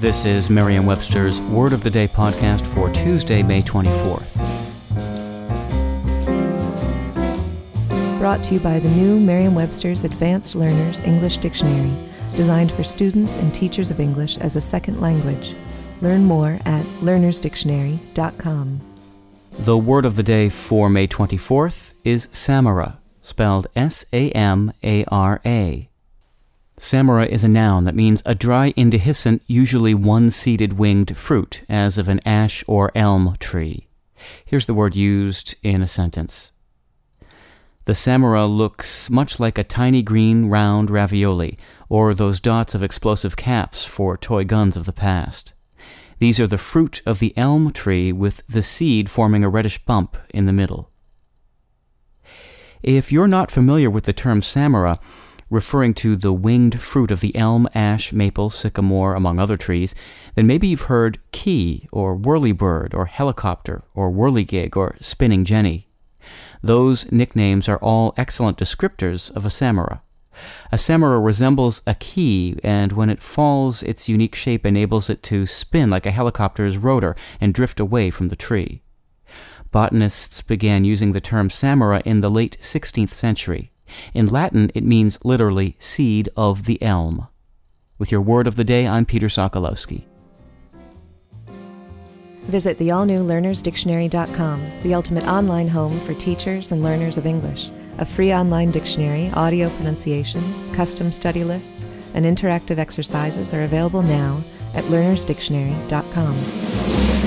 This is Merriam Webster's Word of the Day podcast for Tuesday, May 24th. Brought to you by the new Merriam Webster's Advanced Learners English Dictionary, designed for students and teachers of English as a second language. Learn more at learnersdictionary.com. The word of the day for May 24th is Samara, spelled S A M A R A. Samara is a noun that means a dry, indehiscent, usually one seeded winged fruit, as of an ash or elm tree. Here's the word used in a sentence. The Samara looks much like a tiny green round ravioli, or those dots of explosive caps for toy guns of the past. These are the fruit of the elm tree with the seed forming a reddish bump in the middle. If you're not familiar with the term Samara, referring to the winged fruit of the elm, ash, maple, sycamore, among other trees, then maybe you've heard key, or whirlybird, or helicopter, or whirligig, or spinning jenny. Those nicknames are all excellent descriptors of a samara. A samara resembles a key, and when it falls, its unique shape enables it to spin like a helicopter's rotor and drift away from the tree. Botanists began using the term samara in the late 16th century. In Latin, it means literally seed of the elm. With your word of the day, I'm Peter Sokolowski. Visit the all new learnersdictionary.com, the ultimate online home for teachers and learners of English. A free online dictionary, audio pronunciations, custom study lists, and interactive exercises are available now at learnersdictionary.com.